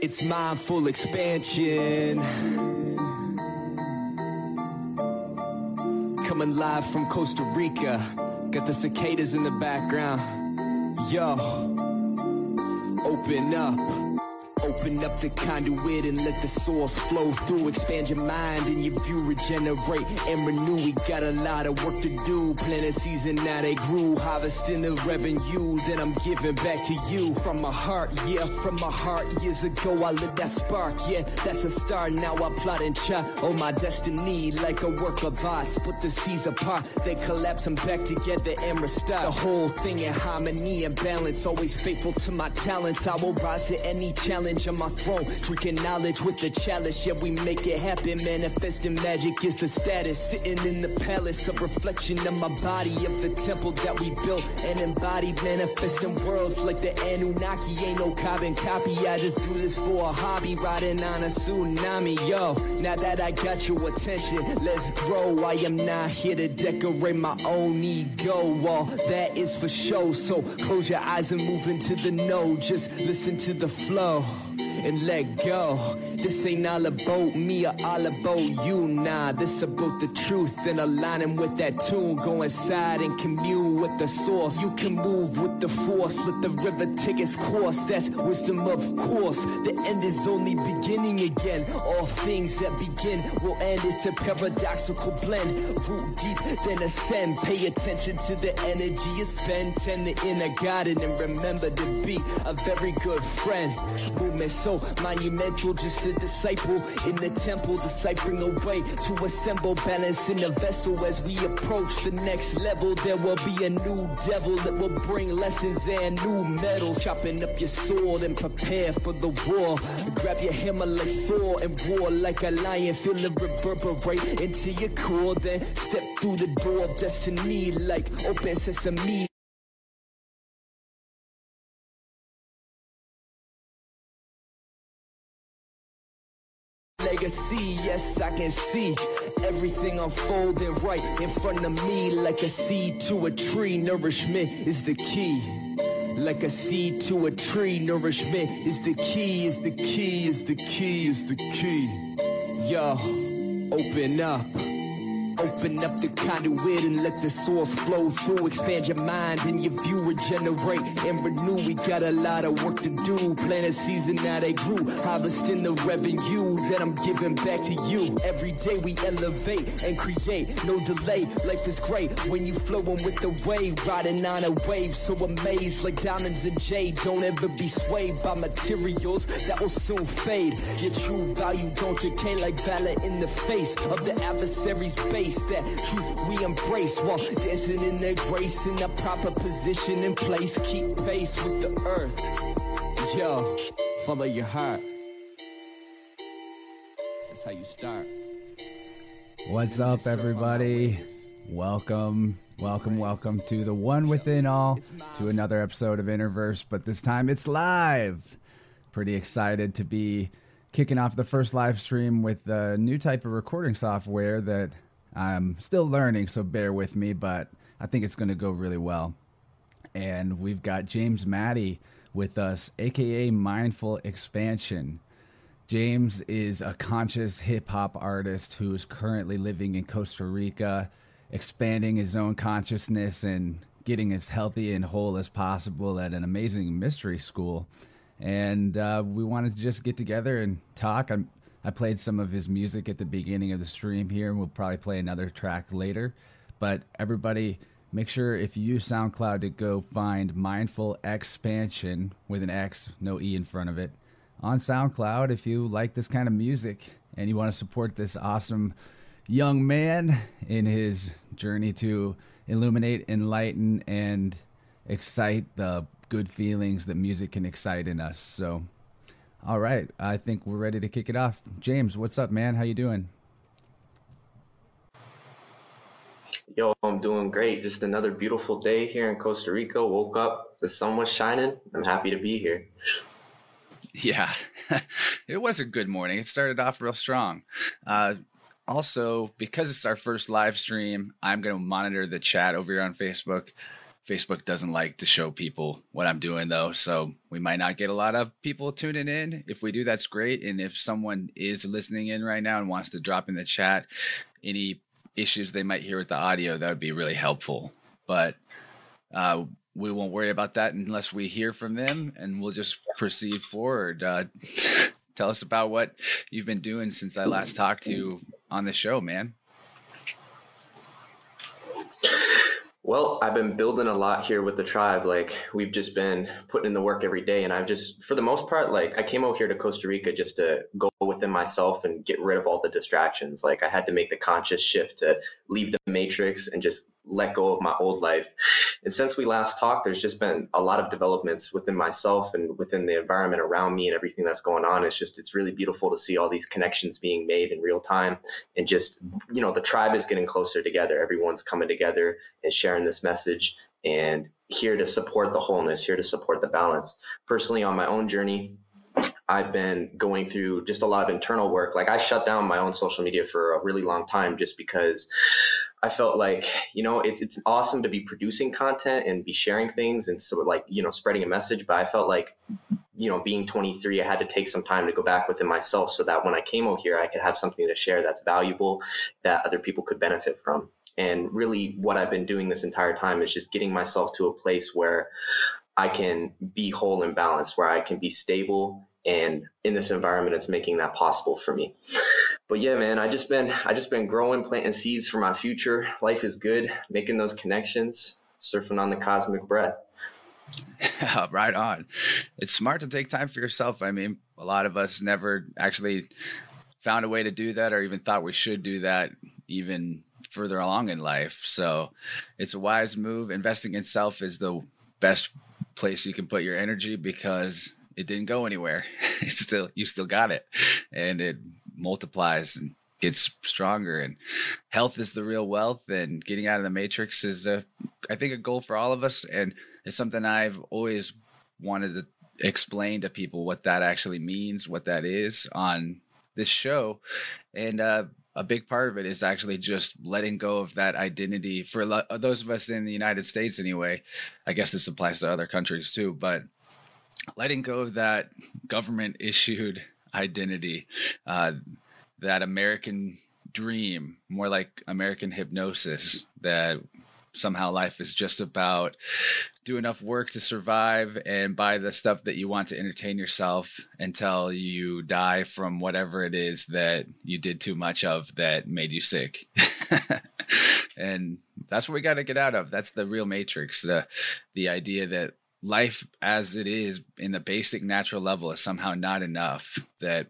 It's mindful expansion. Coming live from Costa Rica. Got the cicadas in the background. Yo, open up. Open up the conduit and let the source flow through. Expand your mind and your view, regenerate and renew. We got a lot of work to do. Plant a season, now they grew. Harvesting the revenue that I'm giving back to you. From my heart, yeah, from my heart. Years ago, I lit that spark, yeah, that's a star. Now I plot and chart on my destiny like a work of art. Split the seas apart, they collapse them back together and restart. The whole thing in harmony and balance. Always faithful to my talents. I will rise to any challenge on my throne. Drinking knowledge with the chalice, yeah, we make it happen. Manifesting magic is the status. Sitting in the palace, a reflection of my body, of the temple that we built and embodied. Manifesting worlds like the Anunnaki, ain't no carbon copy. I just do this for a hobby, riding on a tsunami. Yo, now that I got your attention, let's grow. I am not here to decorate my own ego. All that is for show. So close your eyes and move into the know. Just listen to the flow and let go. This ain't all about me or all about you, nah. This about the truth and aligning with that tune. Go inside and commune with the source. You can move with the force, let the river take its course. That's wisdom, of course. The end is only beginning again. All things that begin will end. It's a paradoxical blend. Root deep, then ascend. Pay attention to the energy you spend. Tend the inner garden and remember to be a very good friend. Movement so monumental, just a disciple in the temple, deciphering a way to assemble balance in the vessel as we approach the next level. There will be a new devil that will bring lessons and new metals. Chopping up your sword and prepare for the war. Grab your hammer like Thor and roar like a lion. Feel it reverberate into your core. Then step through the door of destiny like open sesame. Legacy. Yes, I can see everything unfolding right in front of me like a seed to a tree. Nourishment is the key. Like a seed to a tree, nourishment is the key, is the key, is the key, is the key. Yo, open up. Open up the conduit and let the source flow through. Expand your mind and your view, regenerate and renew. We got a lot of work to do. Plant a season, now they grew. Harvesting the revenue that I'm giving back to you. Every day we elevate and create, no delay. Life is great when you flowing with the wave, riding on a wave. So amazed like diamonds and jade. Don't ever be swayed by materials that will soon fade. Your true value don't decay like valor in the face of the adversary's base that truth we embrace while dancing in their grace in a proper position in place. Keep pace with the earth. Yo, follow your heart. That's how you start. What's up, everybody? Welcome, welcome, welcome to the One Within All, to another episode of Interverse, but this time it's live. Pretty excited to be kicking off the first live stream with the new type of recording software that I'm still learning, so bear with me, but I think it's going to go really well. And we've got James Maddie with us, aka Mindful Expansion. James is a conscious hip hop artist who is currently living in Costa Rica, expanding his own consciousness and getting as healthy and whole as possible at an amazing mystery school. And uh, we wanted to just get together and talk. I'm, I played some of his music at the beginning of the stream here, and we'll probably play another track later. But everybody, make sure if you use SoundCloud to go find Mindful Expansion with an X, no E in front of it, on SoundCloud. If you like this kind of music and you want to support this awesome young man in his journey to illuminate, enlighten, and excite the good feelings that music can excite in us. So all right, I think we're ready to kick it off. James, what's up, man? How you doing? Yo, I'm doing great. Just another beautiful day here in Costa Rica. Woke up, the sun was shining. I'm happy to be here. Yeah, it was a good morning. It started off real strong. Uh, also, because it's our first live stream, I'm going to monitor the chat over here on Facebook Facebook doesn't like to show people what I'm doing though, so we might not get a lot of people tuning in. If we do, that's great. And if someone is listening in right now and wants to drop in the chat any issues they might hear with the audio, that would be really helpful. But uh, we won't worry about that unless we hear from them, and we'll just proceed forward. Uh, tell us about what you've been doing since I last talked to you on the show, man. Well, I've been building a lot here with the tribe. Like we've just been putting in the work every day, and I've just, for the most part, like I came out here to Costa Rica just to go within myself and get rid of all the distractions. Like I had to make the conscious shift to leave the matrix and just let go of my old life. And since we last talked, there's just been a lot of developments within myself and within the environment around me and everything that's going on. It's just, it's really beautiful to see all these connections being made in real time. And just, you know, the tribe is getting closer together. Everyone's coming together and sharing this message and here to support the wholeness, here to support the balance. Personally, on my own journey, I've been going through just a lot of internal work. Like I shut down my own social media for a really long time just because I felt like, you know, it's it's awesome to be producing content and be sharing things and sort of like, you know, spreading a message, but I felt like you know, being 23, I had to take some time to go back within myself so that when I came out here, I could have something to share that's valuable that other people could benefit from. And really, what I've been doing this entire time is just getting myself to a place where I can be whole and balanced, where I can be stable and in this environment it's making that possible for me. But yeah man i just been i just been growing planting seeds for my future. Life is good making those connections surfing on the cosmic breath. Right on. It's smart to take time for yourself. I mean a lot of us never actually found a way to do that or even thought we should do that even further along in life. So it's a wise move. Investing in self is the best place you can put your energy because it didn't go anywhere. It's still you still got it, and it multiplies and gets stronger. And health is the real wealth. And getting out of the matrix is a, I think, a goal for all of us. And it's something I've always wanted to explain to people what that actually means, what that is on this show, and. uh a big part of it is actually just letting go of that identity for those of us in the United States anyway. I guess this applies to other countries too, but letting go of that government issued identity, uh, that American dream, more like American hypnosis, that somehow life is just about do enough work to survive and buy the stuff that you want to entertain yourself until you die from whatever it is that you did too much of that made you sick. and that's what we got to get out of. That's the real matrix, the the idea that life as it is in the basic natural level is somehow not enough that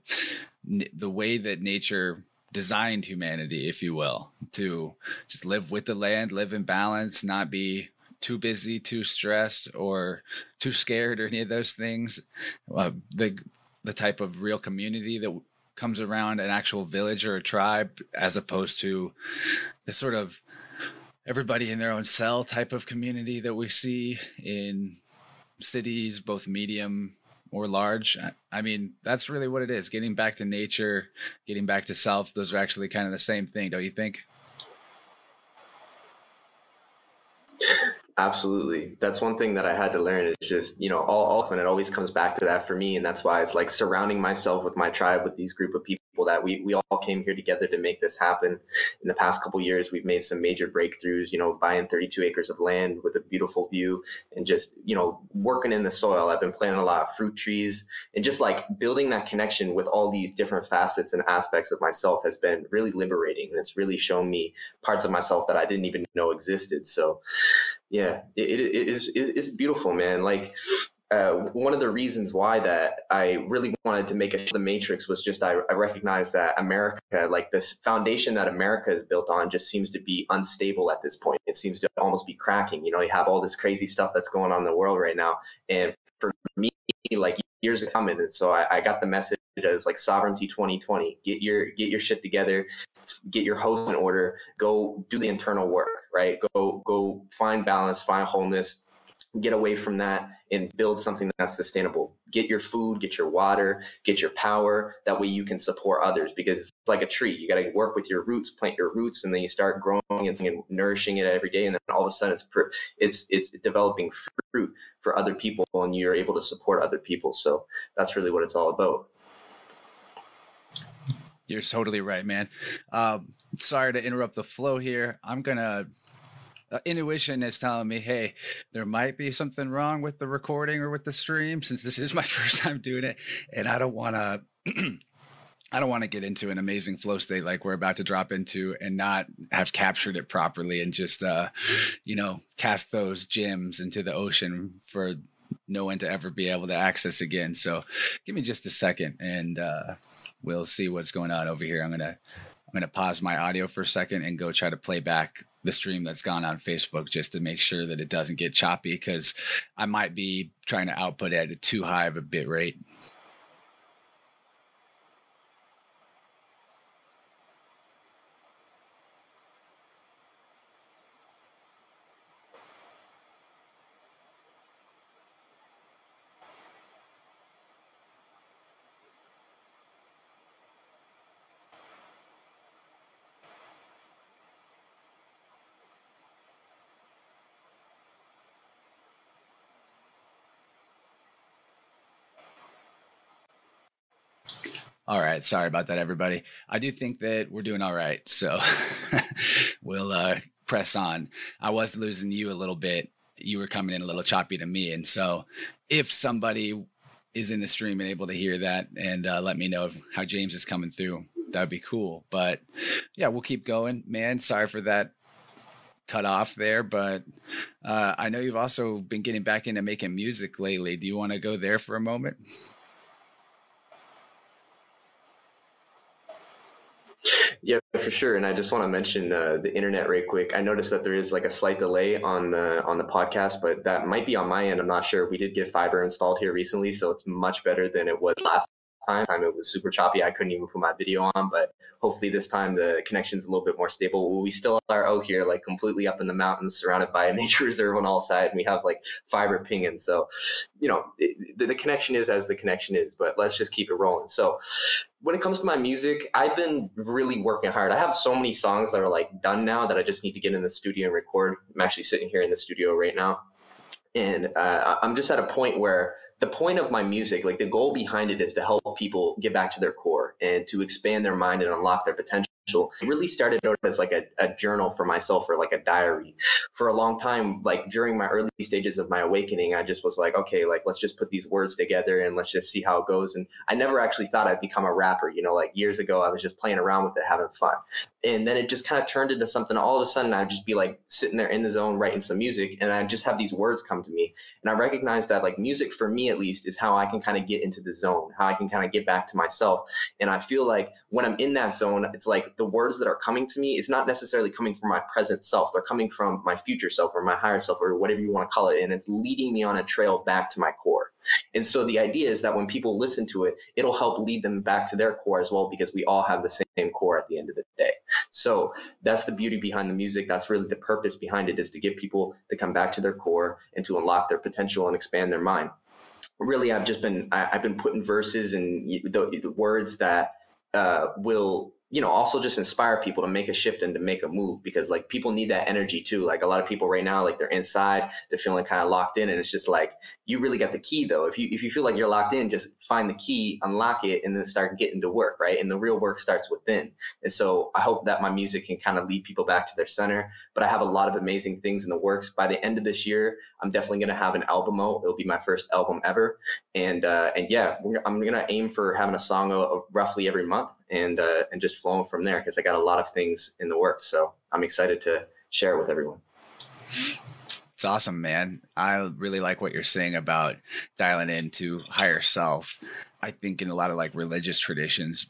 n- the way that nature designed humanity if you will to just live with the land live in balance not be too busy too stressed or too scared or any of those things uh, the the type of real community that comes around an actual village or a tribe as opposed to the sort of everybody in their own cell type of community that we see in cities, both medium or large. I mean, that's really what it is. Getting back to nature, getting back to self, those are actually kind of the same thing, don't you think? Absolutely. That's one thing that I had to learn. It's just, you know, all often it always comes back to that for me. And that's why it's like surrounding myself with my tribe, with these group of people that we, we all came here together to make this happen. In the past couple years, we've made some major breakthroughs, you know, buying 32 acres of land with a beautiful view and just, you know, working in the soil. I've been planting a lot of fruit trees and just like building that connection with all these different facets and aspects of myself has been really liberating. And it's really shown me parts of myself that I didn't even know existed. So, yeah, it, it, it is, it's beautiful, man. Like, uh, one of the reasons why that I really wanted to make a the Matrix was just I, I recognized that America, like this foundation that America is built on, just seems to be unstable at this point. It seems to almost be cracking. You know, you have all this crazy stuff that's going on in the world right now, and for me, like years are coming, and so I, I got the message as like sovereignty 2020. Get your get your shit together get your host in order go do the internal work right go go find balance find wholeness get away from that and build something that's sustainable. Get your food, get your water, get your power. That way you can support others because it's like a tree. You got to work with your roots, plant your roots, and then you start growing and nourishing it every day. And then all of a sudden, it's it's it's developing fruit for other people, and you're able to support other people. So that's really what it's all about. You're totally right, man. Um, sorry to interrupt the flow here. I'm gonna. Uh, intuition is telling me, hey, there might be something wrong with the recording or with the stream since this is my first time doing it, and I don't want to. I don't want to get into an amazing flow state like we're about to drop into and not have captured it properly and just uh you know cast those gems into the ocean for no one to ever be able to access again. So give me just a second and uh we'll see what's going on over here. I'm to I'm to pause my audio for a second and go try to play back the stream that's gone on Facebook just to make sure that it doesn't get choppy because I might be trying to output at a too high of a bit rate. All right. Sorry about that, everybody. I do think that we're doing all right. So we'll uh, press on. I was losing you a little bit. You were coming in a little choppy to me. And so if somebody is in the stream and able to hear that and uh, let me know how James is coming through, that would be cool. But yeah, we'll keep going, man. Sorry for that cut off there, but uh, I know you've also been getting back into making music lately. Do you want to go there for a moment? Yeah, for sure. And I just want to mention uh, the internet right quick. I noticed that there is like a slight delay on the on the podcast, but that might be on my end. I'm not sure. We did get fiber installed here recently, so it's much better than it was last time. Time it was super choppy. I couldn't even put my video on, but hopefully this time the connection's a little bit more stable. We still are out here, like completely up in the mountains, surrounded by a nature reserve on all sides. And we have like fiber pinging, so you know it, the, the connection is as the connection is. But let's just keep it rolling. So when it comes to my music, I've been really working hard. I have so many songs that are like done now that I just need to get in the studio and record. I'm actually sitting here in the studio right now, and uh, I'm just at a point where the point of my music, like the goal behind it is to help people get back to their core and to expand their mind and unlock their potential. It really started out as like a, a journal for myself or like a diary. For a long time, like during my early stages of my awakening, I just was like, okay, like let's just put these words together and let's just see how it goes. And I never actually thought I'd become a rapper. You know, like years ago, I was just playing around with it, having fun. And then it just kind of turned into something. All of a sudden, I'd just be like sitting there in the zone writing some music, and I just have these words come to me. And I recognize that like music for me at least is how I can kind of get into the zone, how I can kind of get back to myself. And I feel like when I'm in that zone, it's like the words that are coming to me is not necessarily coming from my present self. They're coming from my future self or my higher self or whatever you want to call it. And it's leading me on a trail back to my core. And so the idea is that when people listen to it, it'll help lead them back to their core as well, because we all have the same core at the end of the day. So that's the beauty behind the music. That's really the purpose behind it is to get people to come back to their core and to unlock their potential and expand their mind. Really, I've just been, I, have been putting verses and the, the words that uh, will you know also just inspire people to make a shift and to make a move because like people need that energy too. Like a lot of people right now like they're inside they're feeling kind of locked in and it's just like you really got the key though. If you if you feel like you're locked in just find the key unlock it and then start getting to work right? And the real work starts within. And so i hope that my music can kind of lead people back to their center but i have a lot of amazing things in the works. By the end of this year i'm definitely going to have an album out. It'll be my first album ever. And uh and yeah i'm going to aim for having a song of roughly every month and uh, and just flowing from there because I got a lot of things in the works. So I'm excited to share it with everyone. It's awesome, man. I really like what you're saying about dialing into higher self. I think in a lot of like religious traditions,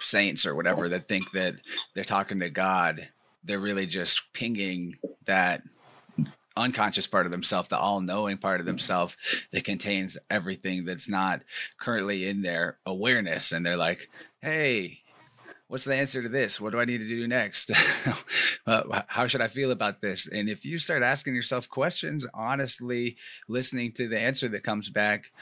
saints or whatever that think that they're talking to God, they're really just pinging that unconscious part of themselves, the all knowing part of themselves that contains everything that's not currently in their awareness. And they're like, hey, what's the answer to this? What do I need to do next? uh, how should I feel about this? And if you start asking yourself questions, honestly, listening to the answer that comes back,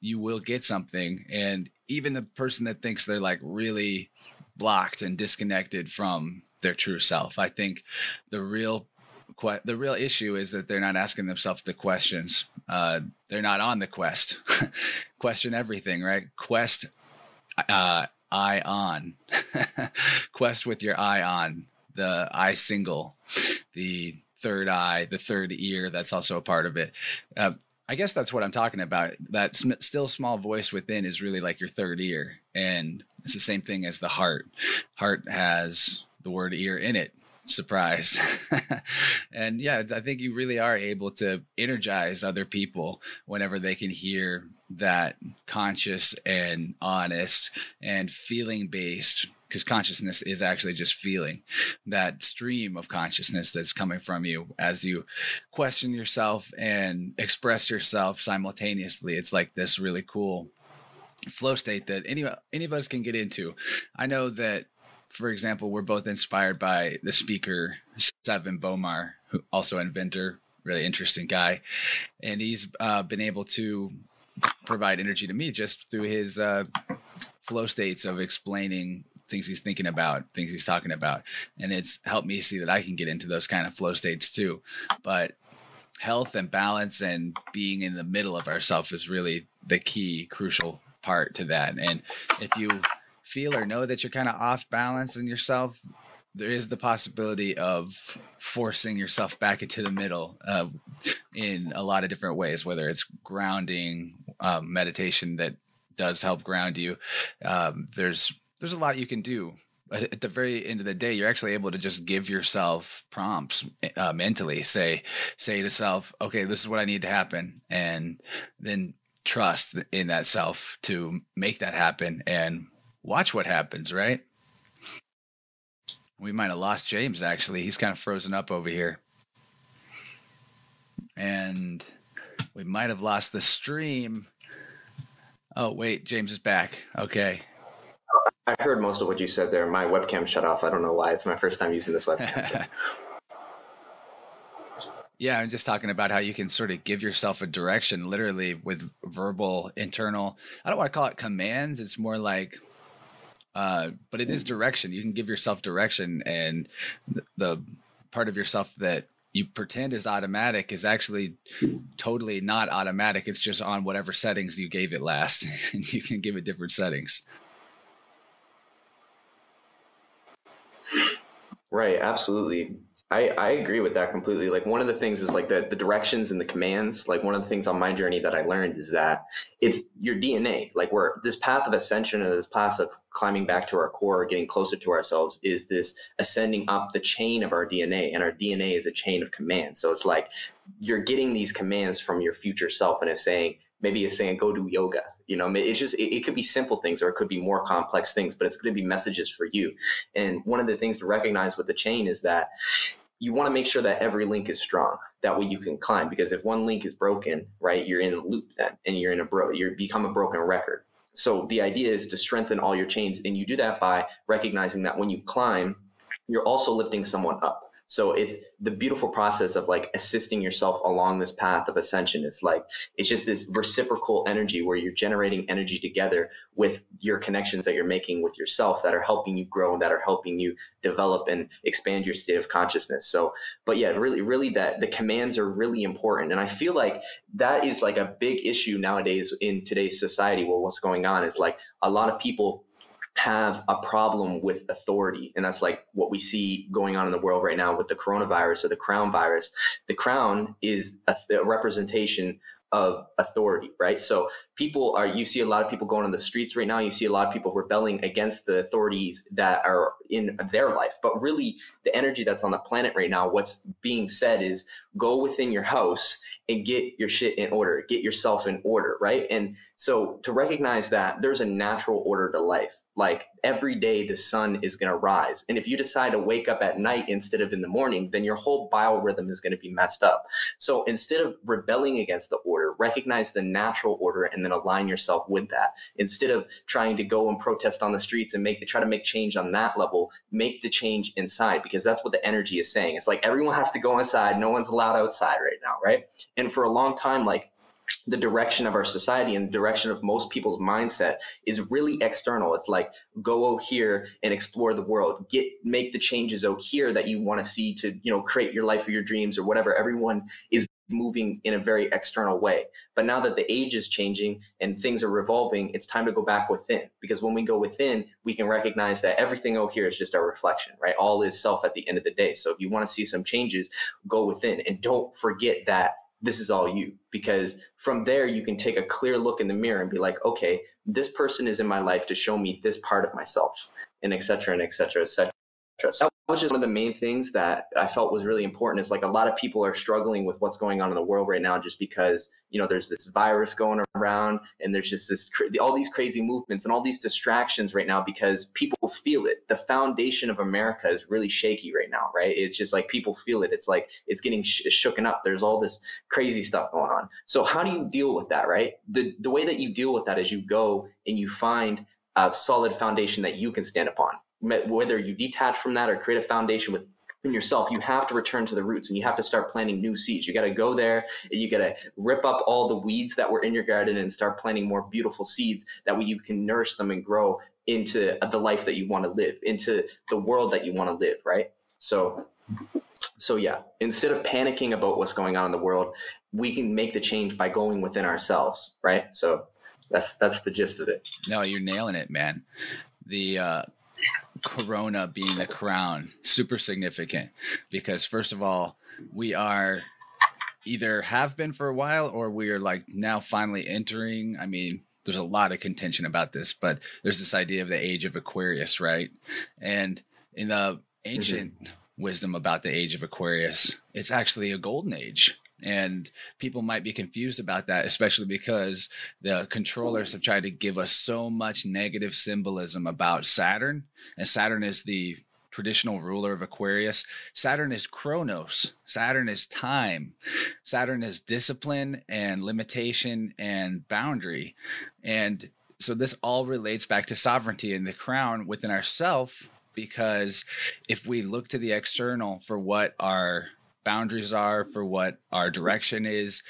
you will get something. And even the person that thinks they're like really blocked and disconnected from their true self. I think the real the real issue is that they're not asking themselves the questions. Uh, they're not on the quest. Question everything, right? Quest, uh, eye on. quest with your eye on. The eye single, the third eye, the third ear. That's also a part of it. Uh, I guess that's what I'm talking about. That sm- still small voice within is really like your third ear, and it's the same thing as the heart. Heart has the word ear in it. Surprise. and yeah, I think you really are able to energize other people whenever they can hear that conscious and honest and feeling based because consciousness is actually just feeling that stream of consciousness that's coming from you as you question yourself and express yourself simultaneously. It's like this really cool flow state that any any of us can get into. I know that for example we're both inspired by the speaker Sevan Bomar who also inventor really interesting guy and he's uh, been able to provide energy to me just through his uh, flow states of explaining things he's thinking about, things he's talking about. And it's helped me see that I can get into those kind of flow states too. But health and balance and being in the middle of ourselves is really the key, crucial part to that. And if you feel or know that you're kind of off balance in yourself, there is the possibility of forcing yourself back into the middle uh, in a lot of different ways, whether it's grounding, um, meditation that does help ground you. Um, there's there's a lot you can do. At the very end of the day, you're actually able to just give yourself prompts uh, mentally. Say, say to self, "Okay, this is what I need to happen," and then trust in that self to make that happen, and watch what happens. Right? We might have lost James. Actually, he's kind of frozen up over here, and we might have lost the stream. Oh wait, James is back. Okay. I heard most of what you said there. My webcam shut off. I don't know why. It's my first time using this webcam. So. yeah, I'm just talking about how you can sort of give yourself a direction, literally with verbal internal. I don't want to call it commands. It's more like, uh, but it is direction. You can give yourself direction, and the, the part of yourself that you pretend is automatic is actually totally not automatic. It's just on whatever settings you gave it last, and you can give it different settings. Right, absolutely. I, I agree with that completely. Like one of the things is like the, the directions and the commands. Like one of the things on my journey that I learned is that it's your DNA. Like we're this path of ascension or this path of climbing back to our core, getting closer to ourselves is this ascending up the chain of our DNA. And our DNA is a chain of commands. So it's like you're getting these commands from your future self and it's saying, maybe it's saying go do yoga you know it's just it, it, could be simple things or it could be more complex things but it's going to be messages for you. And one of the things to recognize with the chain is that you want to make sure that every link is strong. That way you can climb because if one link is broken right you're in a loop then and you're in a bro you become a broken record. So the idea is to strengthen all your chains and you do that by recognizing that when you climb you're also lifting someone up so it's the beautiful process of like assisting yourself along this path of ascension. It's like, it's just this reciprocal energy where you're generating energy together with your connections that you're making with yourself that are helping you grow and that are helping you develop and expand your state of consciousness. So, but yeah, really, really that the commands are really important. And I feel like that is like a big issue nowadays in today's society where what's going on is like a lot of people have a problem with authority. And that's like what we see going on in the world right now with the coronavirus or the crown virus. The crown is a, a representation of authority, right? So people are, you see a lot of people going on the streets right now. You see a lot of people rebelling against the authorities that are in their life. But really, the energy that's on the planet right now, what's being said is go within your house and get your shit in order, get yourself in order, right? And so to recognize that there's a natural order to life. Like every day the sun is going to rise. And if you decide to wake up at night instead of in the morning, then your whole biorhythm is going to be messed up. So instead of rebelling against the order, recognize the natural order and then align yourself with that. Instead of trying to go and protest on the streets and make try to make change on that level, make the change inside because that's what the energy is saying. It's like everyone has to go inside, no one's allowed outside right now, right? And for a long time, like the direction of our society and the direction of most people's mindset is really external. It's like go out here and explore the world, get make the changes out here that you want to see to you know create your life or your dreams or whatever. Everyone is moving in a very external way. But now that the age is changing and things are revolving, it's time to go back within. Because when we go within, we can recognize that everything out here is just our reflection, right? All is self at the end of the day. So if you want to see some changes, go within and don't forget that this is all you. Because from there you can take a clear look in the mirror and be like okay this person is in my life to show me this part of myself and etc and etc etc was just one of the main things that I felt was really important is like a lot of people are struggling with what's going on in the world right now just because, you know, there's this virus going around and there's just this, all these crazy movements and all these distractions right now because people feel it. The foundation of America is really shaky right now, right? It's just like people feel it. It's like it's getting sh- shooken up. There's all this crazy stuff going on. So how do you deal with that, right? The, the way that you deal with that is you go and you find a solid foundation that you can stand upon whether you detach from that or create a foundation with in yourself, you have to return to the roots and you have to start planting new seeds. You got to go there and you got to rip up all the weeds that were in your garden and start planting more beautiful seeds. That way you can nourish them and grow into the life that you want to live, into the world that you want to live, right? So, so yeah, instead of panicking about what's going on in the world, we can make the change by going within ourselves, right? So that's that's the gist of it. No, you're nailing it, man. The uh Corona being the crown super significant because first of all, we are either have been for a while or we are like now finally entering. I mean, there's a lot of contention about this, but there's this idea of the age of Aquarius, right? And in the ancient mm-hmm. wisdom about the age of Aquarius, it's actually a golden age and people might be confused about that, especially because the controllers have tried to give us so much negative symbolism about Saturn. And Saturn is the traditional ruler of Aquarius. Saturn is Chronos. Saturn is time. Saturn is discipline and limitation and boundary. And so this all relates back to sovereignty and the crown within ourself because if we look to the external for what our boundaries are, for what our direction is.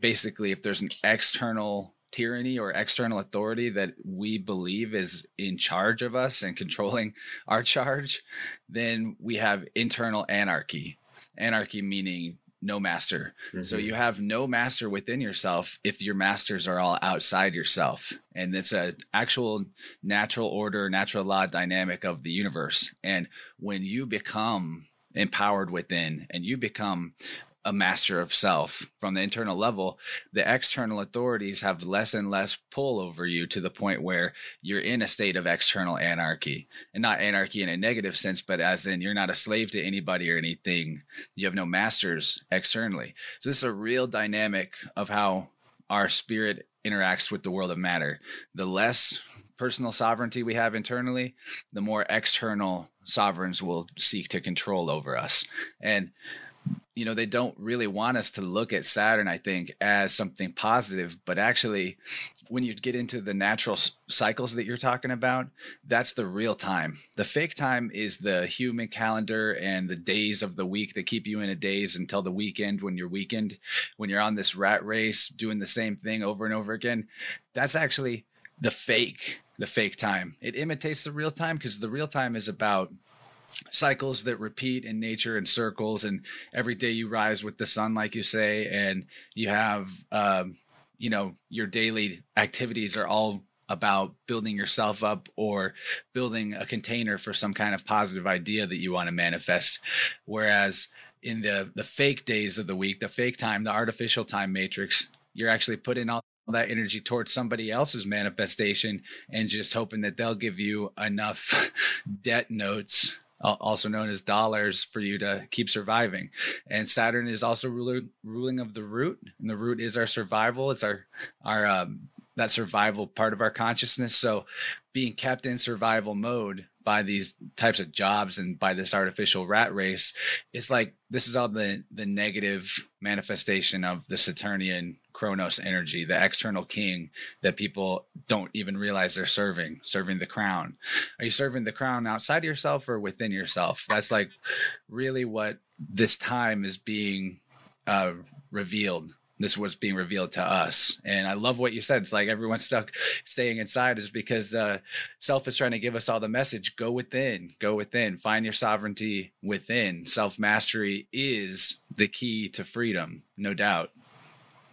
Basically, if there's an external tyranny or external authority that we believe is in charge of us and controlling our charge, then we have internal anarchy. Anarchy meaning no master. Mm-hmm. So you have no master within yourself if your masters are all outside yourself. And it's a actual natural order, natural law dynamic of the universe. And when you become empowered within and you become a master of self from the internal level, the external authorities have less and less pull over you to the point where you're in a state of external anarchy. And not anarchy in a negative sense, but as in you're not a slave to anybody or anything. You have no masters externally. So this is a real dynamic of how our spirit interacts with the world of matter. The less personal sovereignty we have internally, the more external sovereigns will seek to control over us. And you know, they don't really want us to look at Saturn, I think, as something positive. But actually, when you get into the natural cycles that you're talking about, that's the real time. The fake time is the human calendar and the days of the week that keep you in a daze until the weekend when you're weekend, when you're on this rat race doing the same thing over and over again. That's actually the fake the fake time. It imitates the real time because the real time is about cycles that repeat in nature in circles and every day you rise with the sun like you say and you have um, you know your daily activities are all about building yourself up or building a container for some kind of positive idea that you want to manifest. Whereas in the the fake days of the week the fake time the artificial time matrix you're actually putting all that energy towards somebody else's manifestation and just hoping that they'll give you enough debt notes also known as dollars for you to keep surviving. And saturn is also ruler, ruling of the root and the root is our survival. It's our our um, that survival part of our consciousness. So being kept in survival mode by these types of jobs and by this artificial rat race it's like this is all the the negative manifestation of the saturnian chronos energy the external king that people don't even realize they're serving serving the crown are you serving the crown outside yourself or within yourself that's like really what this time is being uh, revealed this was being revealed to us. And I love what you said. It's like everyone's stuck staying inside is because uh, self is trying to give us all the message go within, go within, find your sovereignty within. Self mastery is the key to freedom, no doubt.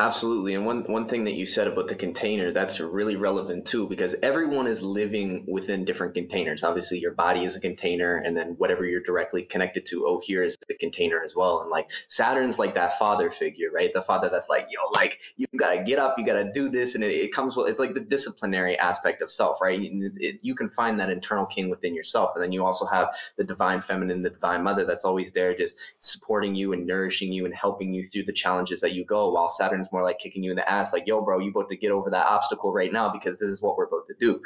Absolutely. And one, one thing that you said about the container, that's really relevant too, because everyone is living within different containers. Obviously, your body is a container, and then whatever you're directly connected to, oh, here is the container as well. And like Saturn's like that father figure, right? The father that's like, yo, like, you gotta get up, you gotta do this. And it, it comes with, it's like the disciplinary aspect of self, right? It, you can find that internal king within yourself. And then you also have the divine feminine, the divine mother that's always there, just supporting you and nourishing you and helping you through the challenges that you go, while Saturn's more like kicking you in the ass, like, yo, bro, you about to get over that obstacle right now because this is what we're about to do.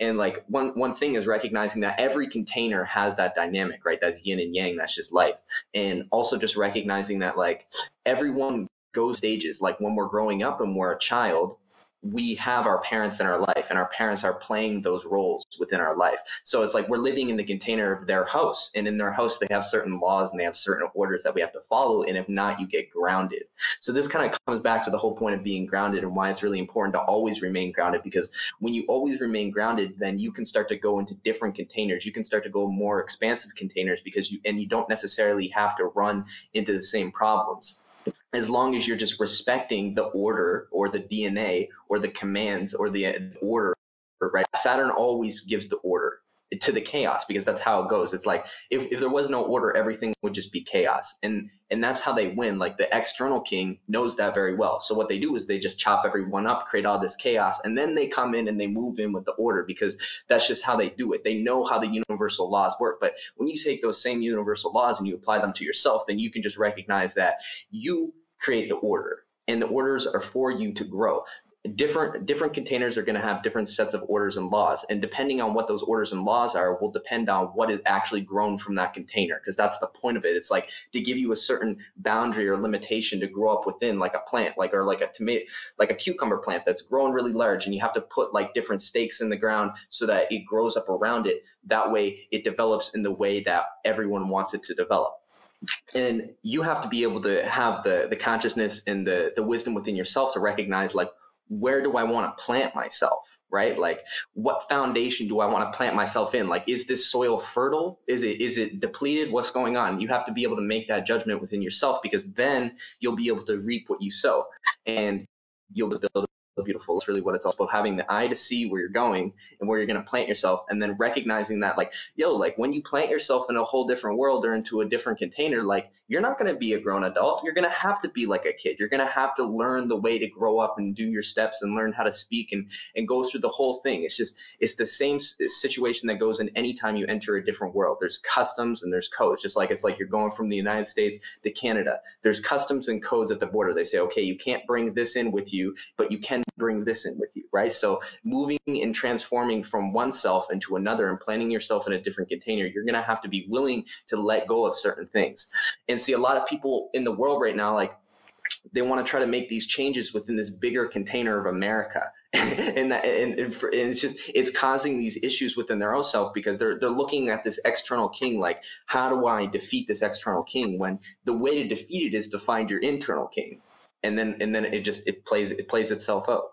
And like one one thing is recognizing that every container has that dynamic, right? That's yin and yang, that's just life. And also just recognizing that like everyone goes stages. Like when we're growing up and we're a child, we have our parents in our life and our parents are playing those roles within our life. So it's like we're living in the container of their house and in their house they have certain laws and they have certain orders that we have to follow and if not you get grounded. So this kind of comes back to the whole point of being grounded and why it's really important to always remain grounded because when you always remain grounded then you can start to go into different containers. You can start to go more expansive containers because you and you don't necessarily have to run into the same problems as long as you're just respecting the order or the DNA or the commands or the uh, order, right? Saturn always gives the order to the chaos because that's how it goes. It's like if, if there was no order, everything would just be chaos. And and that's how they win. Like the external king knows that very well. So what they do is they just chop everyone up, create all this chaos, and then they come in and they move in with the order because that's just how they do it. They know how the universal laws work. But when you take those same universal laws and you apply them to yourself, then you can just recognize that you create the order and the orders are for you to grow different different containers are going to have different sets of orders and laws. And depending on what those orders and laws are will depend on what is actually grown from that container because that's the point of it. It's like to give you a certain boundary or limitation to grow up within like a plant like or like a tomato like a cucumber plant that's grown really large and you have to put like different stakes in the ground so that it grows up around it. That way it develops in the way that everyone wants it to develop. And you have to be able to have the the consciousness and the the wisdom within yourself to recognize like where do I want to plant myself? Right? Like what foundation do I want to plant myself in? Like is this soil fertile? Is it is it depleted? What's going on? You have to be able to make that judgment within yourself because then you'll be able to reap what you sow and you'll be able build beautiful. It's really what it's all about having the eye to see where you're going and where you're going to plant yourself. And then recognizing that, like, yo, like when you plant yourself in a whole different world or into a different container, like you're not going to be a grown adult. You're going to have to be like a kid. You're going to have to learn the way to grow up and do your steps and learn how to speak and, and go through the whole thing. It's just, it's the same situation that goes in anytime you enter a different world. There's customs and there's codes, just like it's like you're going from the United States to Canada. There's customs and codes at the border. They say, okay, you can't bring this in with you, but you can bring this in with you, right? So moving and transforming from oneself into another and planting yourself in a different container, you're going to have to be willing to let go of certain things. And see, a lot of people in the world right now, like, they want to try to make these changes within this bigger container of America. and, that, and, and, it's just it's causing these issues within their own self because they're they're looking at this external king like how do I defeat this external king when the way to defeat it is to find your internal king and then and then it just it plays it plays itself out.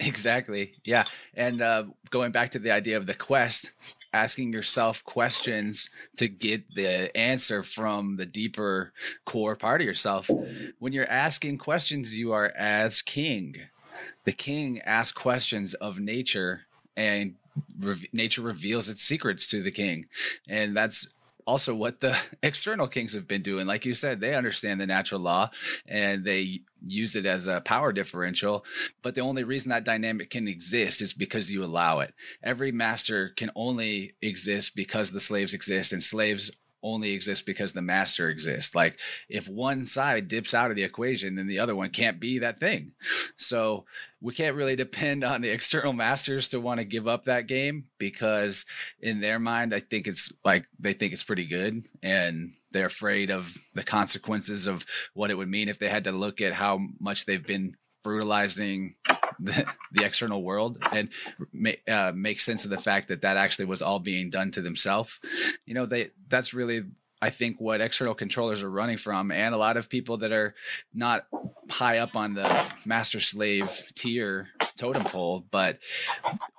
Exactly. Yeah. And uh, going back to the idea of the quest asking yourself questions to get the answer from the deeper core part of yourself. When you're asking questions you are as king. The king asks questions of nature and re- nature reveals its secrets to the king. And that's also what the external kings have been doing. Like you said, they understand the natural law and they use it as a power differential. But the only reason that dynamic can exist is because you allow it. Every master can only exist because the slaves exist, and slaves only exists because the master exists. Like if one side dips out of the equation, then the other one can't be that thing. So we can't really depend on the external masters to want to give up that game because in their mind, I think it's like they think it's pretty good and they're afraid of the consequences of what it would mean if they had to look at how much they've been brutalizing the, the external world and make, uh, make sense of the fact that that actually was all being done to themselves. You know, they that's really I think what external controllers are running from, and a lot of people that are not high up on the master slave tier totem pole, but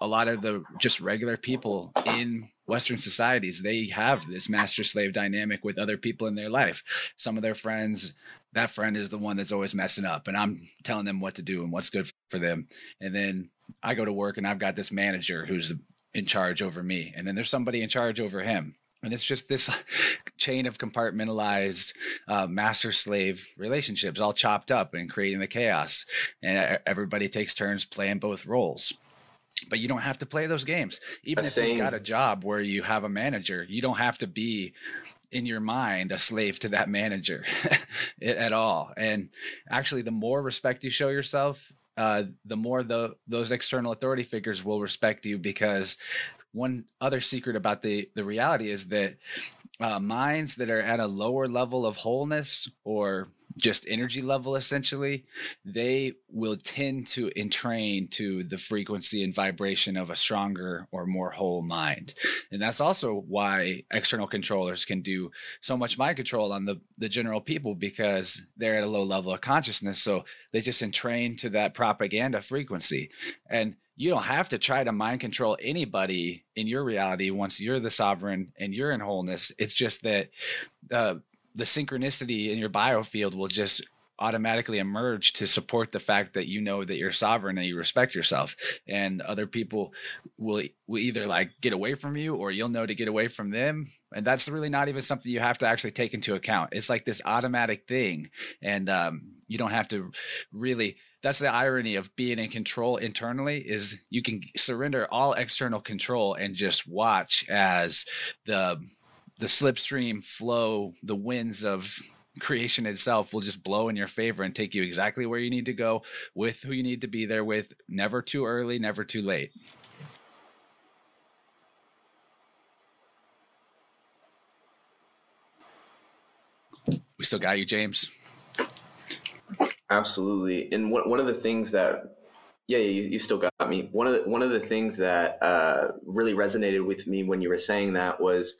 a lot of the just regular people in Western societies, they have this master slave dynamic with other people in their life. Some of their friends, that friend is the one that's always messing up, and I'm telling them what to do and what's good for them. And then I go to work and I've got this manager who's in charge over me, and then there's somebody in charge over him. And it's just this chain of compartmentalized uh, master slave relationships all chopped up and creating the chaos. And everybody takes turns playing both roles. But you don't have to play those games. Even if you got a job where you have a manager you don't have to be in your mind a slave to that manager at all. And actually the more respect you show yourself uh, the more the those external authority figures will respect you because one other secret about the the reality is that uh, minds that are at a lower level of wholeness or just energy level essentially they will tend to entrain to the frequency and vibration of a stronger or more whole mind. And that's also why external controllers can do so much mind control on the the general people because they're at a low level of consciousness. So they just entrain to that propaganda frequency. And you don't have to try to mind control anybody in your reality once you're the sovereign and you're in wholeness. It's just that uh, the synchronicity in your biofield will just automatically emerge to support the fact that you know that you're sovereign and you respect yourself. And other people will will either like get away from you or you'll know to get away from them. And that's really not even something you have to actually take into account. It's like this automatic thing. And um, you don't have to really that's the irony of being in control internally is you can surrender all external control and just watch as the the slipstream flow the winds of creation itself will just blow in your favor and take you exactly where you need to go with who you need to be there with. Never too early never too late. We still got you james. Absolutely. And one, one of the things that, yeah, you, you still got me. One of the, one of the things that uh, really resonated with me when you were saying that was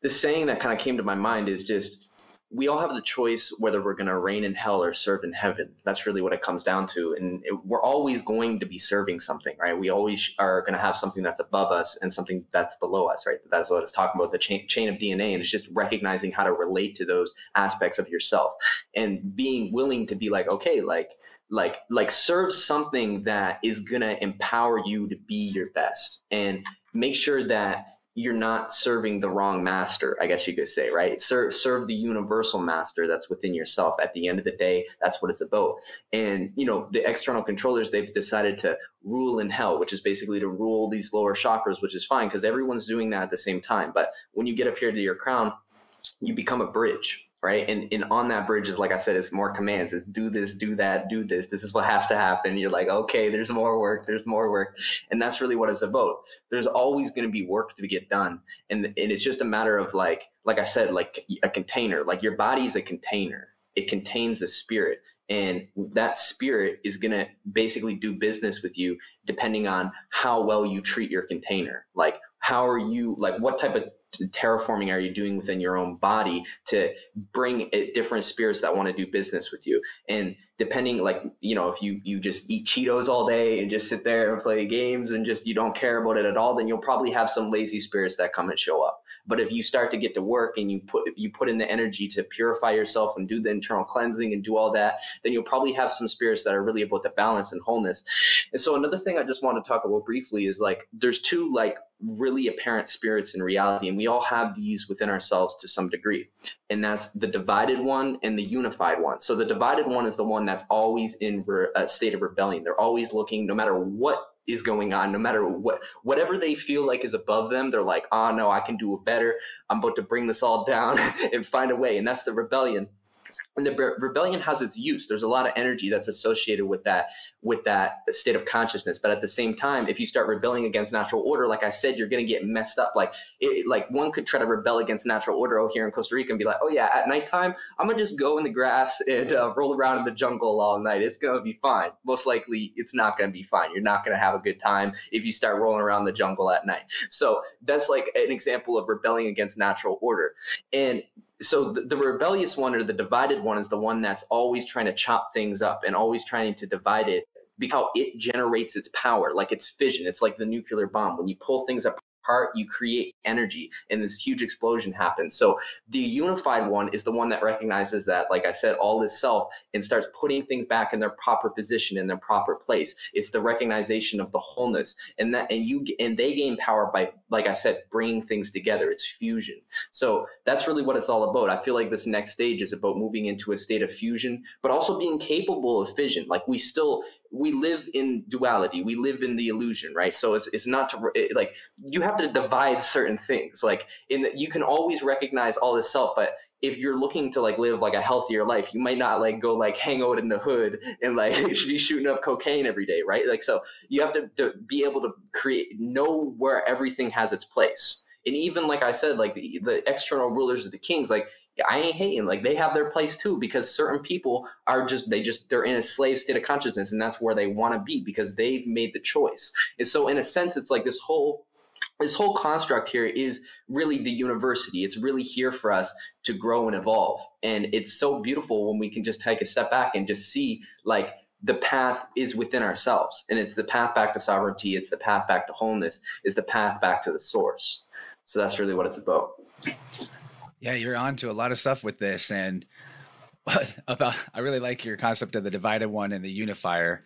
the saying that kind of came to my mind is just we all have the choice whether we're going to reign in hell or serve in heaven. That's really what it comes down to. And it, we're always going to be serving something, right? We always are going to have something that's above us and something that's below us, right? That's what it's talking about the chain, chain of DNA. And it's just recognizing how to relate to those aspects of yourself and being willing to be like, okay, like, like like serve something that is going to empower you to be your best and make sure that you're not serving the wrong master, I guess you could say, right? Serve serve the universal master that's within yourself. At the end of the day, that's what it's about. And you know, the external controllers, they've decided to rule in hell, which is basically to rule these lower chakras, which is fine because everyone's doing that at the same time. But when you get up here to your crown, you become a bridge right? And and on that bridge is like I said, it's more commands. It's do this, do that, do this. This is what has to happen. You're like, okay, there's more work, there's more work, and that's really what it's about. There's always going to be work to get done, and and it's just a matter of like, like I said, like a container. Like your body is a container. It contains a spirit. And that spirit is going to basically do business with you depending on how well you treat your container. Like, how are you, like, what type of terraforming are you doing within your own body to bring different spirits that want to do business with you. And depending like you know if you you just eat cheetos all day and just sit there and play games and just you don't care about it at all then you'll probably have some lazy spirits that come and show up but if you start to get to work and you put you put in the energy to purify yourself and do the internal cleansing and do all that, then you'll probably have some spirits that are really about the balance and wholeness. And so another thing I just want to talk about briefly is like there's two like really apparent spirits in reality, and we all have these within ourselves to some degree. And that's the divided one and the unified one. So the divided one is the one that's always in a state of rebellion. They're always looking, no matter what is going on. No matter what whatever they feel like is above them they're like oh no i can do it better. I'm about to bring this all down and find a way. And that's the rebellion and the rebellion has its use there's a lot of energy that's associated with that with that state of consciousness. But at the same time if you start rebelling against natural order like i said you're going to get messed up. Like it, like one could try to rebel against natural order out here in costa rica and be like oh yeah at nighttime i'm going to just go in the grass and uh, roll around in the jungle all night. It's going to be fine. Most likely it's not going to be fine. You're not going to have a good time if you start rolling around the jungle at night. So that's like an example of rebelling against natural order. And so the, the, rebellious one or the divided one is the one that's always trying to chop things up and always trying to divide it because it generates its power like it's fission. It's like the nuclear bomb. When you pull things apart you create energy and this huge explosion happens. So the unified one is the one that recognizes that, like I said, all is self and starts putting things back in their proper position, in their proper place. It's the recognition of the wholeness and that, and you, and they gain power by, like I said, bringing things together. It's fusion. So that's really what it's all about. I feel like this next stage is about moving into a state of fusion, but also being capable of fission. Like we still, we live in duality. We live in the illusion right? So it's, it's not to it, like you have to divide certain things. Like in the, you can always recognize all this self but if you're looking to like live like a healthier life you might not like go like hang out in the hood and like be shooting up cocaine every day right? Like so you have to, to be able to create know where everything has its place. And even like I said, like the, the external rulers of the kings, like I ain't hating. Like they have their place too, because certain people are just they just they're in a slave state of consciousness, and that's where they want to be because they've made the choice. And so, in a sense, it's like this whole this whole construct here is really the university. It's really here for us to grow and evolve, and it's so beautiful when we can just take a step back and just see like the path is within ourselves and it's the path back to sovereignty it's the path back to wholeness is the path back to the source so that's really what it's about yeah, you're on to a lot of stuff with this, and about I really like your concept of the divided one and the unifier.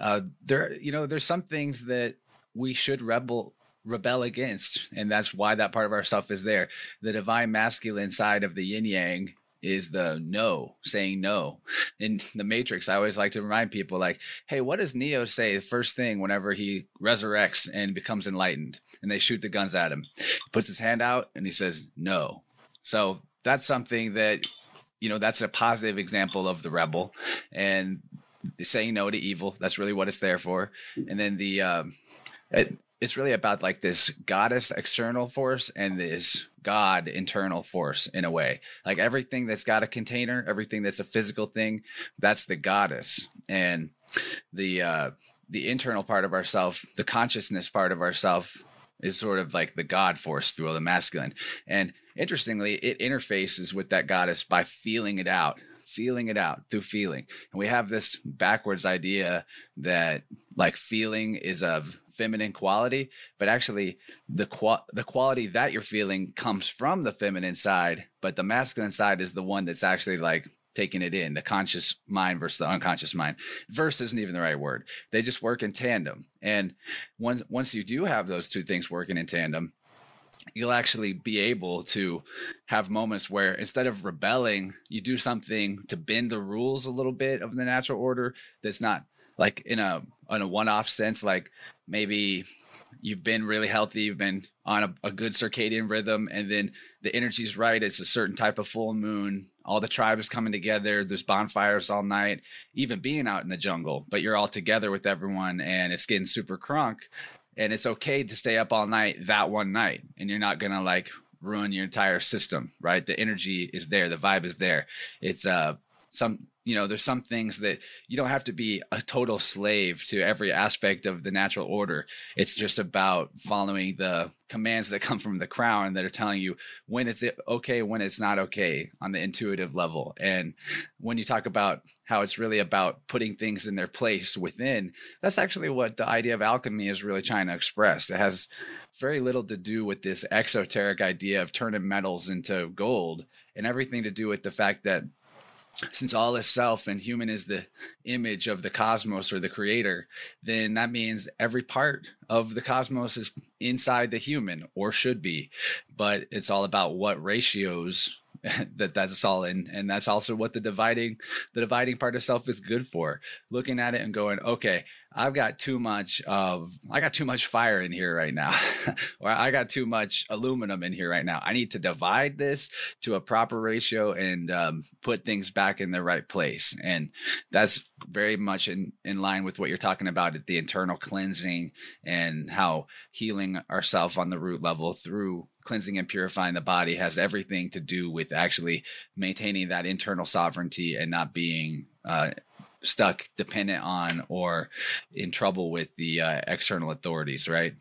Uh, there, you know, there's some things that we should rebel rebel against, and that's why that part of ourself is there. The divine masculine side of the yin yang is the no, saying no. In the Matrix, I always like to remind people, like, hey, what does Neo say the first thing whenever he resurrects and becomes enlightened? And they shoot the guns at him. He puts his hand out and he says, no. So that's something that you know that's a positive example of the rebel and saying no to evil. That's really what it's there for. And then the um, it, it's really about like this goddess external force and this god internal force in a way like everything that's got a container everything that's a physical thing that's the goddess and the uh the internal part of ourself the consciousness part of ourself is sort of like the god force through the masculine and interestingly, it interfaces with that goddess by feeling it out, feeling it out through feeling. And we have this backwards idea that like feeling is of feminine quality, but actually the qual the quality that you're feeling comes from the feminine side, but the masculine side is the one that's actually like taking it in the conscious mind versus the unconscious mind. Verse isn't even the right word. They just work in tandem. And once once you do have those two things working in tandem you'll actually be able to have moments where instead of rebelling, you do something to bend the rules a little bit of the natural order that's not like in a in a one-off sense like maybe you've been really healthy you've been on a, a good circadian rhythm and then the energy's right it's a certain type of full moon all the tribes coming together there's bonfires all night even being out in the jungle but you're all together with everyone and it's getting super crunk and it's okay to stay up all night that one night and you're not gonna like ruin your entire system right? The energy is there the vibe is there. It's uh some you know there's some things that you don't have to be a total slave to every aspect of the natural order. It's just about following the commands that come from the crown that are telling you when it's okay when it's not okay on the intuitive level. And when you talk about how it's really about putting things in their place within that's actually what the idea of alchemy is really trying to express. It has very little to do with this exoteric idea of turning metals into gold and everything to do with the fact that since all is self and human is the image of the cosmos or the creator, then that means every part of the cosmos is inside the human or should be. But it's all about what ratios that that's all in. And that's also what the dividing the dividing part of self is good for. Looking at it and going okay i've got too much of i got too much fire in here right now or i got too much aluminum in here right now. I need to divide this to a proper ratio and um, put things back in the right place. And that's very much in in line with what you're talking about at the internal cleansing and how healing ourselves on the root level through cleansing and purifying the body has everything to do with actually maintaining that internal sovereignty and not being uh, stuck dependent on or in trouble with the uh, external authorities right?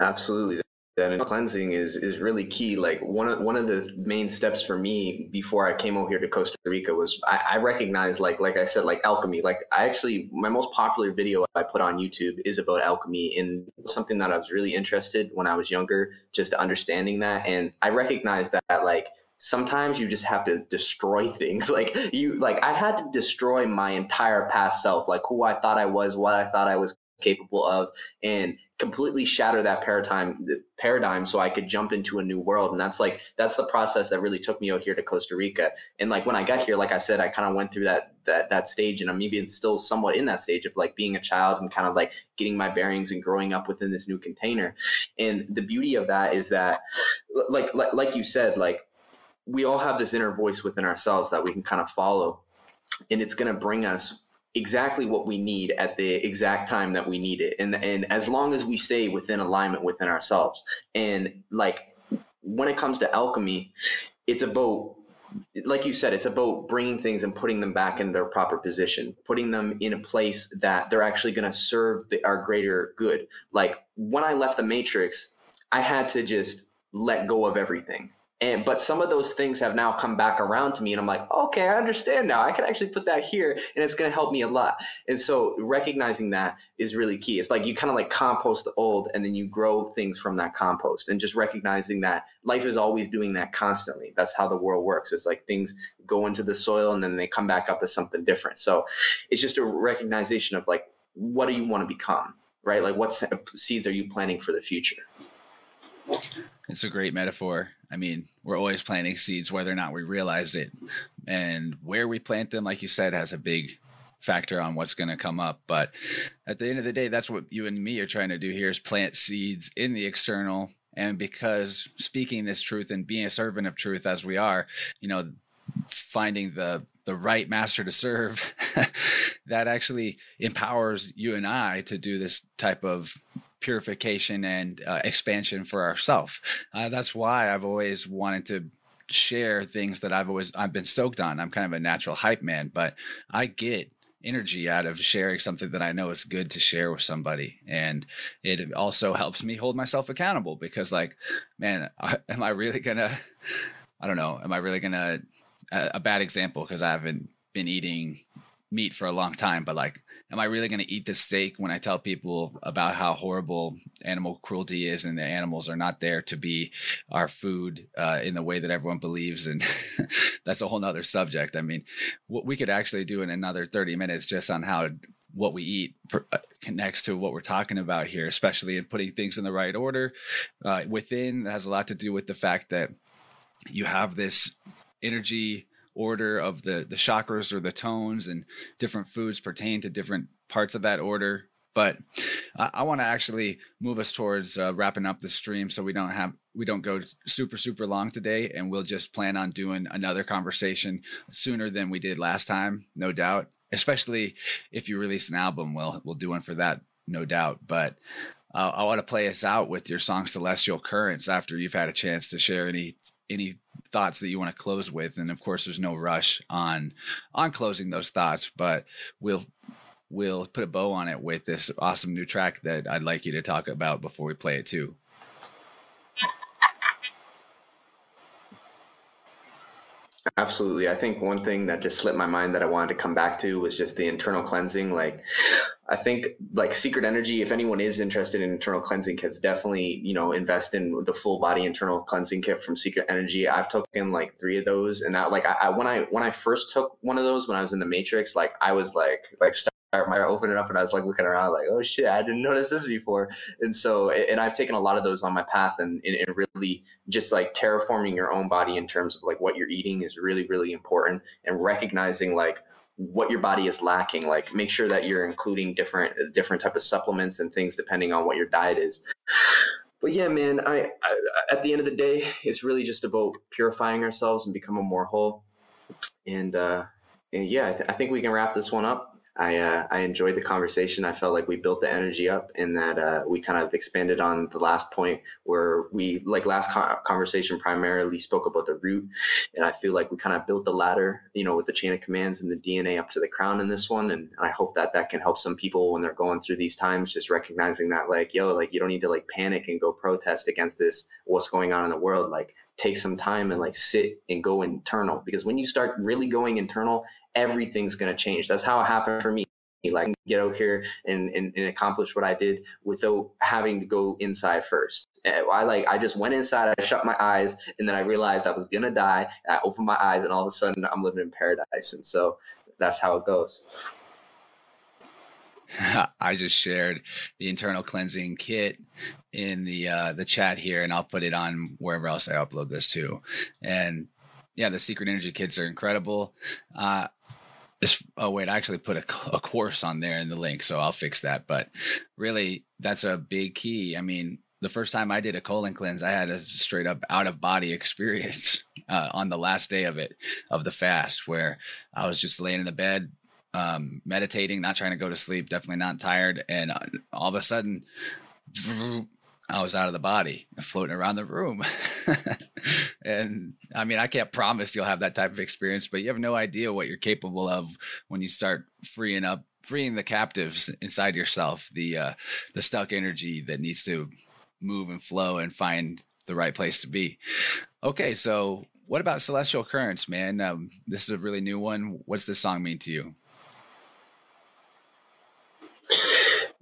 Absolutely that cleansing is is really key. Like one of one of the main steps for me before I came over here to Costa Rica was I, I recognized like like I said like alchemy. Like I actually my most popular video I put on YouTube is about alchemy and something that I was really interested when I was younger, just understanding that. And I recognized that like sometimes you just have to destroy things like you like i had to destroy my entire past self like who i thought i was what i thought i was capable of and completely shatter that paradigm paradigm so I could jump into a new world. And that's like that's the process that really took me out here to Costa Rica. And like when I got here like I said I kind of went through that that that stage and I'm even still somewhat in that stage of like being a child and kind of like getting my bearings and growing up within this new container. And the beauty of that is that like like, like you said like we all have this inner voice within ourselves that we can kind of follow. And it's going to bring us exactly what we need at the exact time that we need it. And and as long as we stay within alignment within ourselves. And like when it comes to alchemy it's about like you said it's about bringing things and putting them back in their proper position. Putting them in a place that they're actually going to serve the, our greater good. Like when i left the matrix i had to just let go of everything and but some of those things have now come back around to me and i'm like okay i understand now. I can actually put that here and it's going to help me a lot. And so recognizing that is really key. It's like you kind of like compost the old and then you grow things from that compost. And just recognizing that life is always doing that constantly. That's how the world works. It's like things go into the soil and then they come back up as something different. So it's just a recognition of like what do you want to become right? Like what seeds are you planting for the future? It's a great metaphor. I mean, we're always planting seeds, whether or not we realize it. And where we plant them, like you said, has a big factor on what's going to come up. But at the end of the day, that's what you and me are trying to do here is plant seeds in the external. And because speaking this truth and being a servant of truth as we are, you know, finding the the right master to serve that actually empowers you and I to do this type of purification and uh, expansion for ourselves. Uh, that's why I've always wanted to share things that I've always I've been stoked on. I'm kind of a natural hype man, but I get energy out of sharing something that I know is good to share with somebody. And it also helps me hold myself accountable because like, man, am I really gonna, I don't know, am I really gonna, a, a bad example because I haven't been eating meat for a long time, but like am I really going to eat this steak when I tell people about how horrible animal cruelty is and the animals are not there to be our food uh, in the way that everyone believes? And that's a whole nother subject. I mean, what we could actually do in another 30 minutes just on how what we eat uh, connects to what we're talking about here, especially in putting things in the right order. Uh, within has a lot to do with the fact that you have this energy order of the the chakras or the tones and different foods pertain to different parts of that order. But I, I want to actually move us towards uh, wrapping up the stream so we don't have we don't go super super long today and we'll just plan on doing another conversation sooner than we did last time no doubt. Especially if you release an album we'll we'll do one for that no doubt. But uh, I want to play us out with your song Celestial Currents after you've had a chance to share any any thoughts that you want to close with and of course there's no rush on on closing those thoughts but we'll we'll put a bow on it with this awesome new track that I'd like you to talk about before we play it too Absolutely. I think one thing that just slipped my mind that I wanted to come back to was just the internal cleansing. Like, I think like Secret Energy, if anyone is interested in internal cleansing kits, definitely, you know, invest in the full body internal cleansing kit from Secret Energy. I've taken like three of those and that like I, I when I when I first took one of those when I was in the Matrix, like I was like like I opened it up and I was like looking around like, oh shit, I didn't notice this before. And so, and I've taken a lot of those on my path and, and, really just like terraforming your own body in terms of like what you're eating is really, really important and recognizing like what your body is lacking. Like make sure that you're including different, different type of supplements and things depending on what your diet is. But yeah, man, I, I at the end of the day, it's really just about purifying ourselves and becoming more whole. And, uh, and yeah, I, th- I think we can wrap this one up. I uh, I enjoyed the conversation. I felt like we built the energy up, and that uh, we kind of expanded on the last point where we like last conversation primarily spoke about the root, and I feel like we kind of built the ladder, you know, with the chain of commands and the DNA up to the crown in this one, and I hope that that can help some people when they're going through these times, just recognizing that like yo, like you don't need to like panic and go protest against this what's going on in the world, like take some time and like sit and go internal. Because when you start really going internal everything's going to change that's how it happened for me like get out here and, and, and, accomplish what I did without having to go inside first. I like I just went inside, I shut my eyes, and then I realized I was gonna die. I opened my eyes, and all of a sudden I'm living in paradise. And so that's how it goes. I just shared the internal cleansing kit in the uh, the chat here, and I'll put it on wherever else I upload this to. And yeah, the secret energy kits are incredible. Uh, this, oh wait, I actually put a, a course on there in the link, so I'll fix that. But really, that's a big key. I mean, the first time I did a colon cleanse, I had a straight up out of body experience uh, on the last day of it, of the fast, where I was just laying in the bed, um, meditating, not trying to go to sleep, definitely not tired. And uh, all of a sudden, I was out of the body and floating around the room. and I mean, I can't promise you'll have that type of experience, but you have no idea what you're capable of when you start freeing up, freeing the captives inside yourself, the uh, the stuck energy that needs to move and flow and find the right place to be. Okay, so what about Celestial Currents, man? Um, this is a really new one. What's this song mean to you?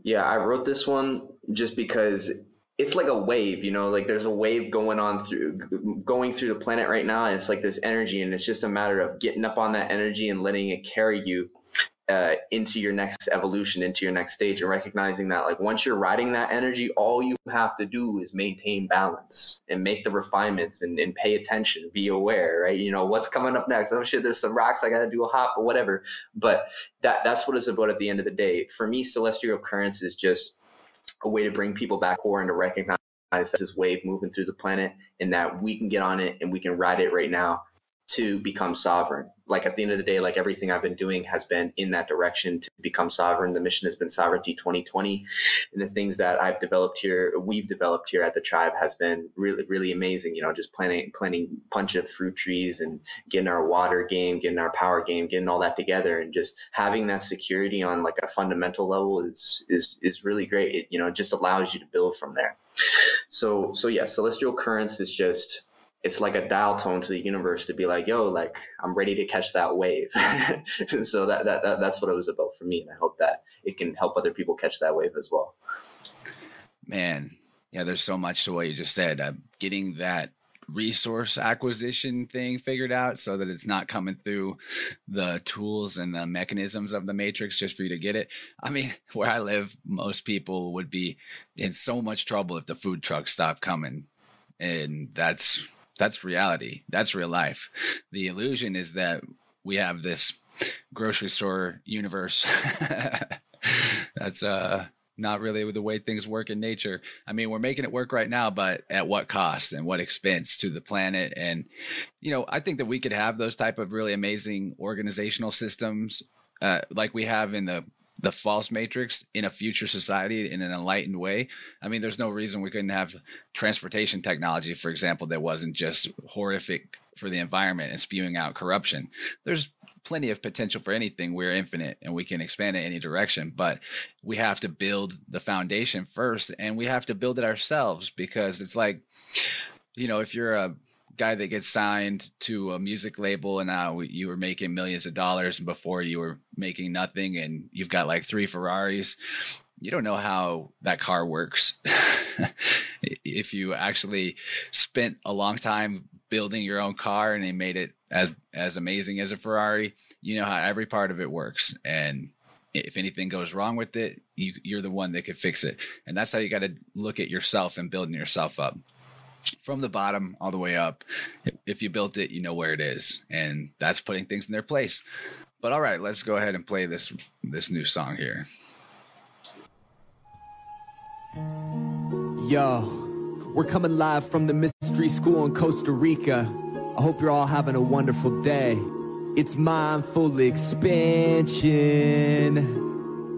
Yeah, I wrote this one just because it's like a wave, you know, like there's a wave going on through going through the planet right now and it's like this energy and it's just a matter of getting up on that energy and letting it carry you uh, into your next evolution, into your next stage, and recognizing that like once you're riding that energy, all you have to do is maintain balance and make the refinements and, and pay attention, be aware, right? You know what's coming up next. Oh shit, there's some rocks I got to do a hop or whatever. But that that's what it's about at the end of the day. For me, celestial currents is just a way to bring people back core and to recognize this wave moving through the planet and that we can get on it and we can ride it right now to become sovereign. Like at the end of the day, like everything I've been doing has been in that direction to become sovereign. The mission has been Sovereignty 2020. And the things that I've developed here, we've developed here at the tribe has been really, really amazing. You know, just planting, planting bunch of fruit trees and getting our water game, getting our power game, getting all that together and just having that security on like a fundamental level is, is, is really great. It, you know, it just allows you to build from there. So, so yeah, celestial currents is just, it's like a dial tone to the universe to be like, yo, like I'm ready to catch that wave. so that, that, that that's what it was about for me, and I hope that it can help other people catch that wave as well. Man, yeah, there's so much to what you just said. Uh, getting that resource acquisition thing figured out so that it's not coming through the tools and the mechanisms of the matrix just for you to get it. I mean, where I live, most people would be in so much trouble if the food trucks stopped coming. And that's that's reality. That's real life. The illusion is that we have this grocery store universe. that's uh not really the way things work in nature. I mean, we're making it work right now, but at what cost and what expense to the planet? And you know, I think that we could have those type of really amazing organizational systems, uh, like we have in the the false matrix in a future society in an enlightened way. I mean, there's no reason we couldn't have transportation technology, for example, that wasn't just horrific for the environment and spewing out corruption. There's plenty of potential for anything. We're infinite and we can expand in any direction, but we have to build the foundation first and we have to build it ourselves because it's like, you know, if you're a guy that gets signed to a music label and now you were making millions of dollars and before you were making nothing and you've got like three Ferraris you don't know how that car works. If you actually spent a long time building your own car and they made it as as amazing as a Ferrari you know how every part of it works. And if anything goes wrong with it you, you're the one that could fix it. And that's how you got to look at yourself and building yourself up from the bottom all the way up. If you built it, you know where it is, and that's putting things in their place. But all right, let's go ahead and play this this new song here. Yo, we're coming live from the Mystery School in Costa Rica. I hope you're all having a wonderful day. It's mindful expansion.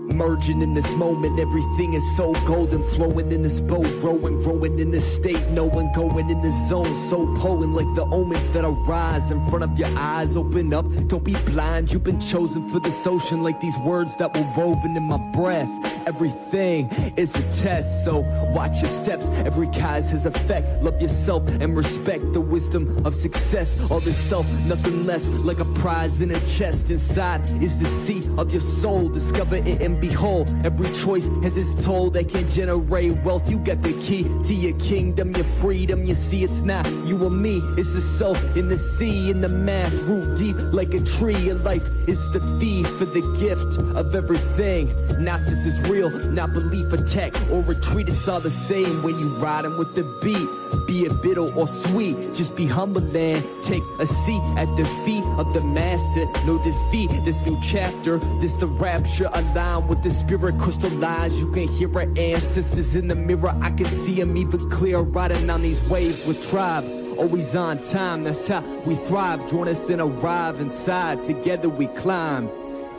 Merging in this moment, everything is so golden, flowing in this boat, growing, growing in this state, knowing, going in this zone, so potent like the omens that arise in front of your eyes. Open up, don't be blind, you've been chosen for this ocean, like these words that were woven in my breath. Everything is a test, so watch your steps. Every cause has effect. Love yourself and respect the wisdom of success. All this self, nothing less, like a prize in a chest. Inside is the seat of your soul. Discover it and behold. Every choice has its toll that can generate wealth. You got the key to your kingdom, your freedom. You see, it's not you or me, it's the self in the sea, in the mass. Root deep like a tree. Your life is the feed for the gift of everything. Gnosis is real not belief attack or retreat. It's all the same when you riding with the beat. Be it bitter or sweet, just be humble and take a seat at the feet of the master. No defeat, this new chapter, this the rapture. aligned with the spirit, crystallize. You can hear our ancestors in the mirror. I can see them even clear, riding on these waves with tribe always on time. That's how we thrive. Join us and arrive inside. Together we climb.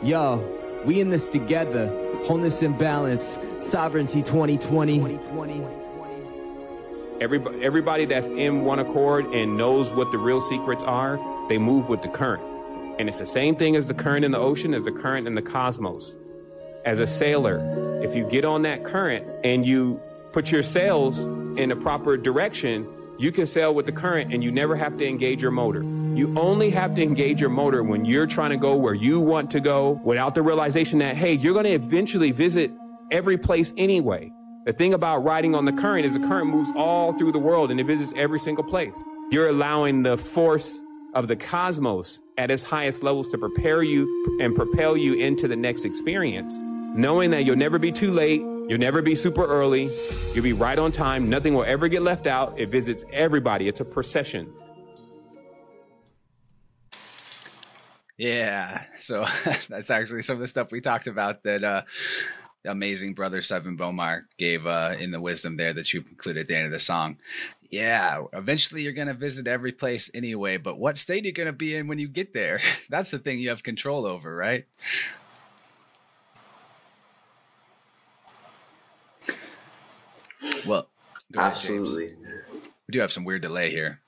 Yo, we in this together wholeness and balance, sovereignty 2020. Everybody, everybody that's in one accord and knows what the real secrets are, they move with the current. And it's the same thing as the current in the ocean, as the current in the cosmos. As a sailor, if you get on that current and you put your sails in a proper direction, you can sail with the current and you never have to engage your motor. You only have to engage your motor when you're trying to go where you want to go without the realization that, hey, you're going to eventually visit every place anyway. The thing about riding on the current is the current moves all through the world and it visits every single place. You're allowing the force of the cosmos at its highest levels to prepare you and propel you into the next experience, knowing that you'll never be too late, you'll never be super early, you'll be right on time, nothing will ever get left out. It visits everybody, it's a procession. Yeah. So that's actually some of the stuff we talked about that uh the amazing brother Sevan Bomar gave uh in the wisdom there that you included at the end of the song. Yeah, eventually you're gonna visit every place anyway, but what state are you gonna be in when you get there? That's the thing you have control over, right? Well, absolutely. Ahead, we do have some weird delay here.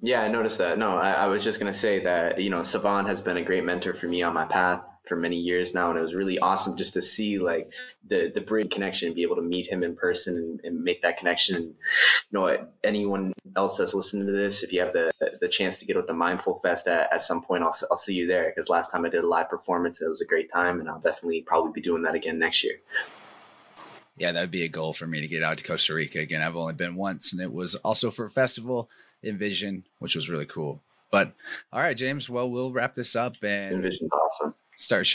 Yeah, I noticed that. No, I, I was just going to say that, you know, Sevan has been a great mentor for me on my path for many years now. And it was really awesome just to see like the, the bridge connection and be able to meet him in person and, and make that connection. And, you know, anyone else that's listening to this, if you have the, the chance to get with the Mindful Fest at, at some point, I'll, I'll see you there. Because last time I did a live performance, it was a great time. And I'll definitely probably be doing that again next year yeah, that would be a goal for me to get out to Costa Rica again. I've only been once, and it was also for a festival Envision, which was really cool. But all right, James. Well, we'll wrap this up and Envision's awesome. Start.